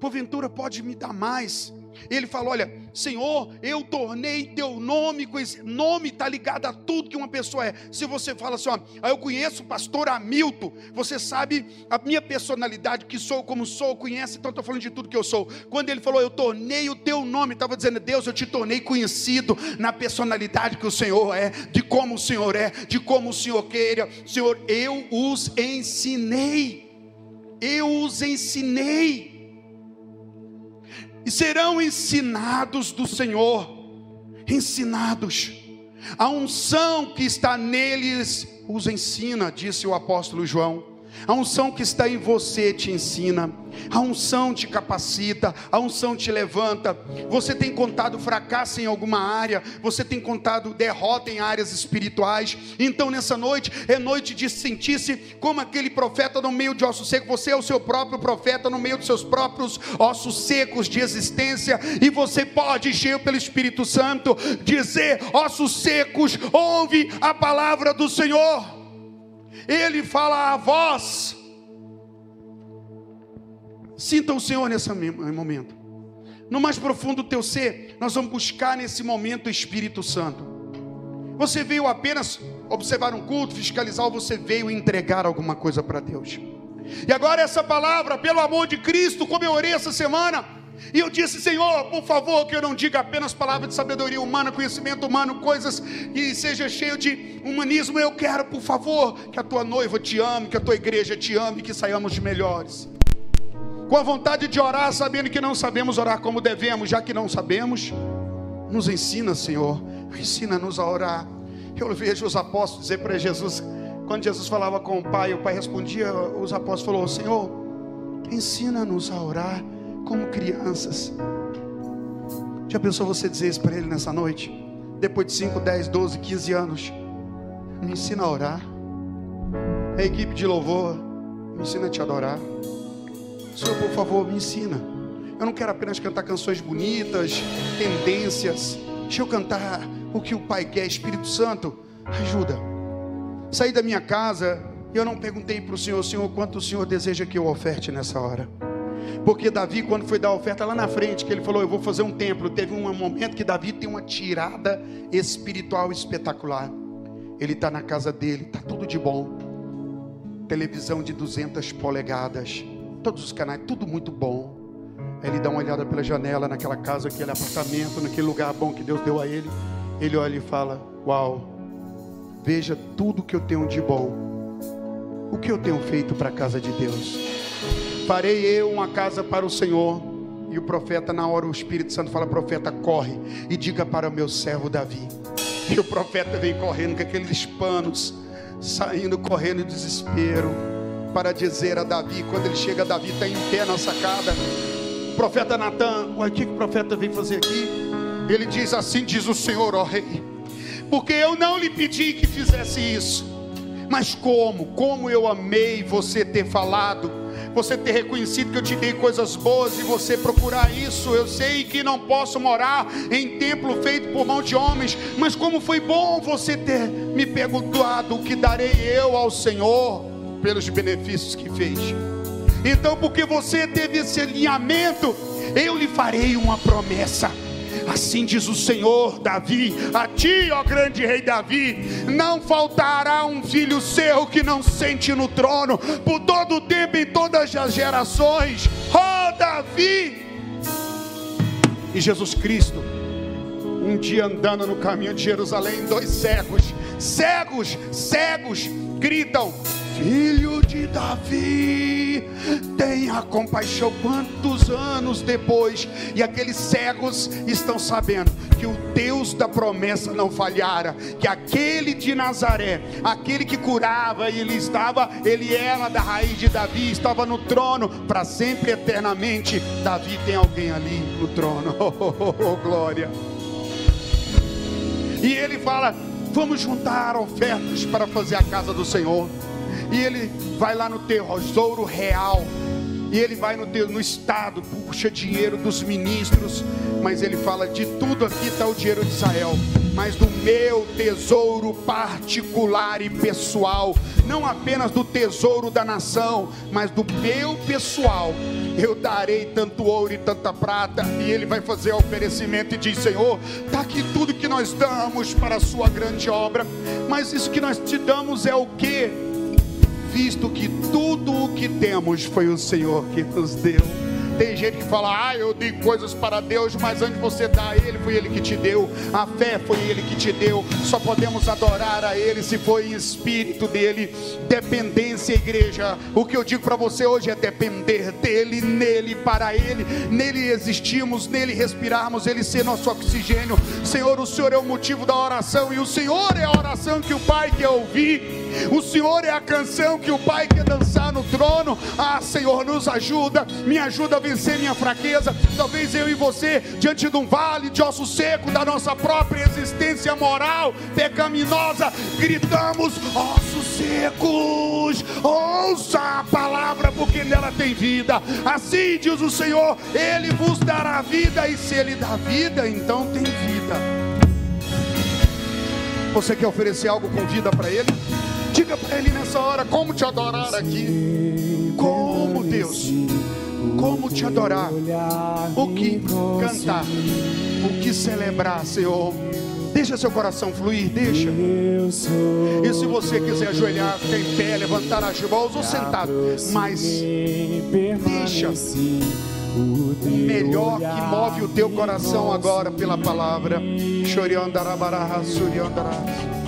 Speaker 1: Porventura pode me dar mais. Ele falou: Olha, Senhor, eu tornei teu nome conhecido. Nome está ligado a tudo que uma pessoa é. Se você fala assim, ó, ah, eu conheço o pastor Hamilton, você sabe a minha personalidade, que sou como sou, conhece, então estou falando de tudo que eu sou. Quando ele falou, eu tornei o teu nome, estava dizendo, Deus, eu te tornei conhecido na personalidade que o Senhor é, de como o Senhor é, de como o Senhor queira. Senhor, eu os ensinei. Eu os ensinei e serão ensinados do Senhor. Ensinados. A unção que está neles os ensina, disse o apóstolo João. A unção que está em você te ensina, a unção te capacita, a unção te levanta. Você tem contado fracasso em alguma área, você tem contado derrota em áreas espirituais. Então, nessa noite, é noite de sentir-se como aquele profeta no meio de ossos secos. Você é o seu próprio profeta no meio dos seus próprios ossos secos de existência, e você pode, cheio pelo Espírito Santo, dizer: ossos secos, ouve a palavra do Senhor. Ele fala a voz. Sinta o Senhor nesse momento. No mais profundo do teu ser, nós vamos buscar nesse momento o Espírito Santo. Você veio apenas observar um culto, fiscalizar, ou você veio entregar alguma coisa para Deus? E agora essa palavra, pelo amor de Cristo, como eu orei essa semana, e eu disse, Senhor, por favor, que eu não diga apenas palavras de sabedoria humana, conhecimento humano, coisas que seja cheio de humanismo. Eu quero, por favor, que a tua noiva te ame, que a tua igreja te ame, que saiamos de melhores. Com a vontade de orar, sabendo que não sabemos orar como devemos, já que não sabemos, nos ensina, Senhor, ensina-nos a orar. Eu vejo os apóstolos dizer para Jesus, quando Jesus falava com o Pai, o Pai respondia, os apóstolos falaram, Senhor, ensina-nos a orar como crianças. Já pensou você dizer isso para ele nessa noite? Depois de 5, 10, 12, 15 anos. Me ensina a orar. A equipe de louvor, me ensina a te adorar. Senhor, por favor, me ensina. Eu não quero apenas cantar canções bonitas, tendências. Deixa eu cantar o que o Pai quer, Espírito Santo, ajuda. Saí da minha casa e eu não perguntei para o Senhor, Senhor, quanto o Senhor deseja que eu oferte nessa hora. Porque Davi, quando foi dar a oferta lá na frente, que ele falou: Eu vou fazer um templo. Teve um momento que Davi tem uma tirada espiritual espetacular. Ele está na casa dele, está tudo de bom. Televisão de 200 polegadas, todos os canais, tudo muito bom. Ele dá uma olhada pela janela naquela casa, aquele apartamento, naquele lugar bom que Deus deu a ele. ele olha e fala: Uau, veja tudo que eu tenho de bom. O que eu tenho feito para a casa de Deus? Farei eu uma casa para o Senhor. E o profeta, na hora, o Espírito Santo fala: Profeta, corre e diga para o meu servo Davi. <laughs> E o profeta vem correndo com aqueles panos, saindo correndo em desespero, para dizer a Davi, quando ele chega, Davi está em pé na sacada. O profeta Natan, o que, que o profeta vem fazer aqui? Ele diz assim: diz o Senhor, ó rei, porque eu não lhe pedi que fizesse isso, mas como, como eu amei você ter falado você ter reconhecido que eu te dei coisas boas e você procurar isso. Eu sei que não posso morar em templo feito por mão de homens, mas como foi bom você ter me perguntado o que darei eu ao Senhor pelos benefícios que fez. Então, porque você teve esse alinhamento, eu lhe farei uma promessa Assim diz o Senhor, Davi, a ti, ó grande rei Davi, não faltará um filho seu que não sente no trono por todo o tempo e todas as gerações. Ó oh, Davi! E Jesus Cristo, um dia andando no caminho de Jerusalém, dois cegos, cegos, cegos, gritam: Filho de Davi, tenha compaixão. Quantos anos depois, e aqueles cegos estão sabendo que o Deus da promessa não falhara, que aquele de Nazaré, aquele que curava, ele estava, ele era da raiz de Davi, estava no trono para sempre, eternamente. Davi tem alguém ali no trono, <laughs> oh, oh, oh, oh glória. E ele fala: Vamos juntar ofertas para fazer a casa do Senhor e ele vai lá no tesouro real, e ele vai no, no estado, puxa dinheiro dos ministros, mas ele fala: de tudo aqui está o dinheiro de Israel, mas do meu tesouro particular e pessoal, não apenas do tesouro da nação, mas do meu pessoal, eu darei tanto ouro e tanta prata. E ele vai fazer o oferecimento e diz: Senhor, está aqui tudo que nós damos para a sua grande obra, mas isso que nós te damos é o que? Visto que tudo o que temos foi o Senhor que nos deu. Tem gente que fala, ah, eu dei coisas para Deus, mas antes de você dar a Ele, foi Ele que te deu. A fé foi Ele que te deu. Só podemos adorar a Ele se for em espírito dele. Dependência, igreja. O que eu digo para você hoje é depender dele, nele, para Ele. Nele existimos, nele respirarmos, Ele ser nosso oxigênio. Senhor, o Senhor é o motivo da oração e o Senhor é a oração que o Pai quer ouvir. O Senhor é a canção que o Pai quer dançar no trono. Ah, Senhor, nos ajuda, me ajuda a vencer minha fraqueza. Talvez eu e você, diante de um vale de osso seco da nossa própria existência moral pecaminosa, gritamos: ossos secos, ouça a palavra, porque nela tem vida. Assim diz o Senhor: Ele vos dará vida, e se Ele dá vida, então tem vida. Você quer oferecer algo com vida para Ele? Diga para Ele nessa hora como te adorar aqui. Como Deus. Como te adorar. O que cantar. O que celebrar, Senhor. Deixa seu coração fluir, deixa. E se você quiser ajoelhar, ficar em pé, levantar as mãos ou sentado, mas deixa o melhor que move o teu coração agora pela palavra. Choriandarabará, suriandará.